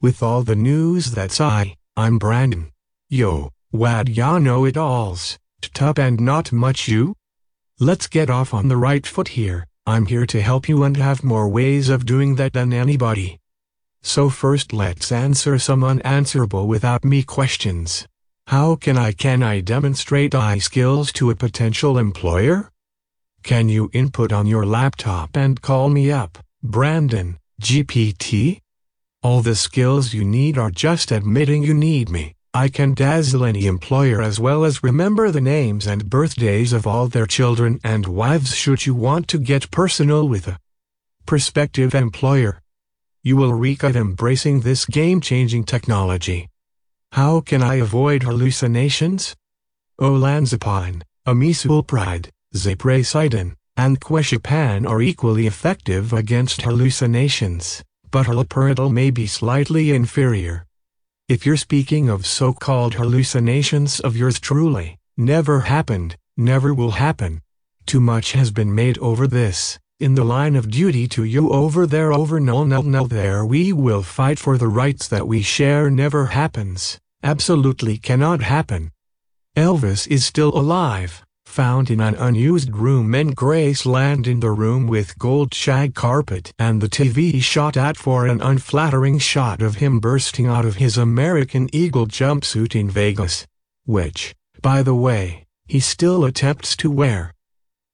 With all the news that's I, I'm Brandon. Yo, wad ya know it alls, tup and not much you? Let's get off on the right foot here, I'm here to help you and have more ways of doing that than anybody. So first let's answer some unanswerable without me questions. How can I can I demonstrate AI skills to a potential employer? Can you input on your laptop and call me up, Brandon, GPT? All the skills you need are just admitting you need me. I can dazzle any employer as well as remember the names and birthdays of all their children and wives should you want to get personal with a prospective employer. You will reek of embracing this game-changing technology. How can I avoid hallucinations? Oh, Olanzapine, amisulpride, ziprasidone, and quetiapine are equally effective against hallucinations, but haloperidol may be slightly inferior. If you're speaking of so-called hallucinations of yours truly, never happened, never will happen. Too much has been made over this, in the line of duty to you over there over no no no there we will fight for the rights that we share never happens, absolutely cannot happen. Elvis is still alive, found in an unused room in Graceland in the room with gold shag carpet and the TV shot at for an unflattering shot of him bursting out of his American Eagle jumpsuit in Vegas. Which, by the way, he still attempts to wear.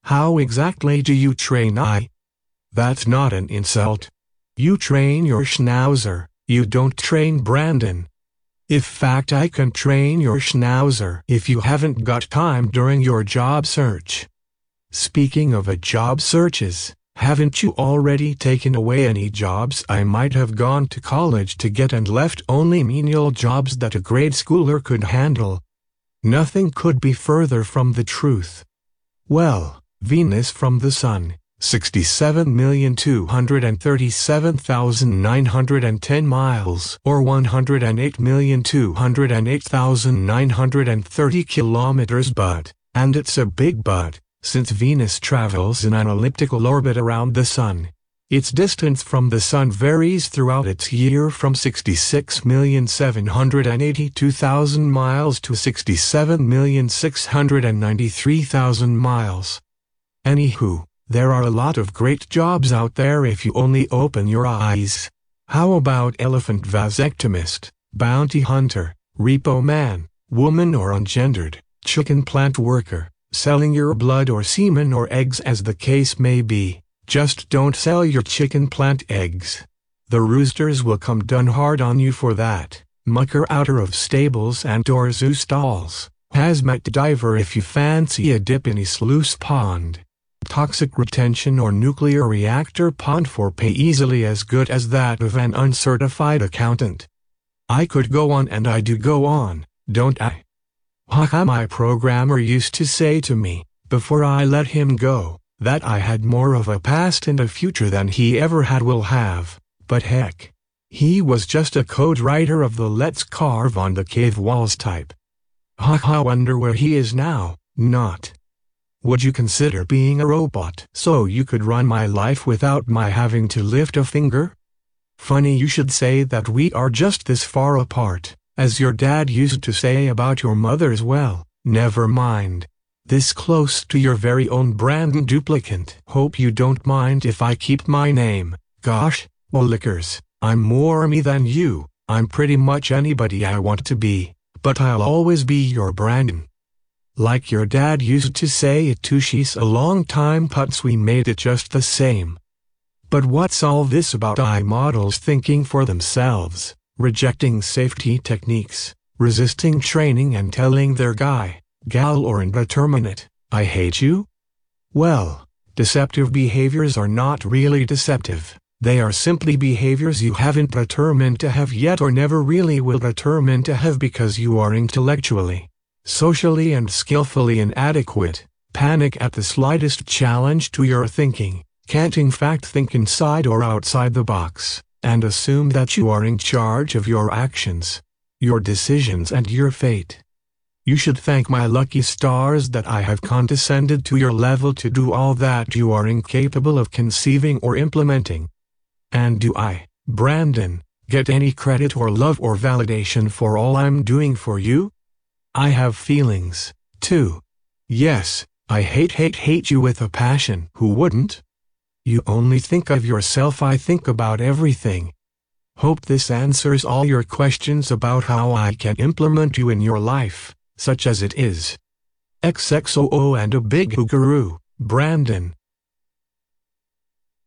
How exactly do you train AI? That's not an insult. You train your schnauzer, you don't train Brandon. If fact I can train your schnauzer if you haven't got time during your job search. Speaking of a job searches, haven't you already taken away any jobs I might have gone to college to get and left only menial jobs that a grade schooler could handle? Nothing could be further from the truth. Well, Venus from the Sun, 67,237,910 miles or 108,208,930 kilometers but, and it's a big but, since Venus travels in an elliptical orbit around the Sun. Its distance from the Sun varies throughout its year from 66,782,000 miles to 67,693,000 miles. Anywho, there are a lot of great jobs out there if you only open your eyes. How about elephant vasectomist, bounty hunter, repo man, woman or ungendered, chicken plant worker, selling your blood or semen or eggs as the case may be. Just don't sell your chicken plant eggs. The roosters will come done hard on you for that. Mucker outer of stables and or zoo stalls. Hazmat diver if you fancy a dip in a sluice pond toxic retention or nuclear reactor pond for pay easily as good as that of an uncertified accountant. I could go on and I do go on, don't I? Haha my programmer used to say to me, before I let him go, that I had more of a past and a future than he ever had will have, but heck. He was just a code writer of the let's carve on the cave walls type. Haha wonder where he is now, not. Would you consider being a robot so you could run my life without my having to lift a finger? Funny you should say that we are just this far apart, as your dad used to say about your mother as well. Never mind. This close to your very own Brandon duplicate. Hope you don't mind if I keep my name. Gosh, well lickers, I'm more me than you. I'm pretty much anybody I want to be, but I'll always be your Brandon. Like your dad used to say it to a long time putz we made it just the same. But what's all this about AI models thinking for themselves, rejecting safety techniques, resisting training and telling their guy, gal or indeterminate, I hate you? Well, deceptive behaviors are not really deceptive. They are simply behaviors you haven't determined to have yet or never really will determine to have because you are intellectually, socially and skillfully inadequate, panic at the slightest challenge to your thinking, can't in fact think inside or outside the box, and assume that you are in charge of your actions, your decisions and your fate. You should thank my lucky stars that I have condescended to your level to do all that you are incapable of conceiving or implementing. And do I, Brandon, get any credit or love or validation for all I'm doing for you? I have feelings, too. Yes, I hate hate hate you with a passion. Who wouldn't? You only think of yourself I think about everything. Hope this answers all your questions about how I can implement you in your life, such as it is. XXOO and a big hoogaroo, Brandon.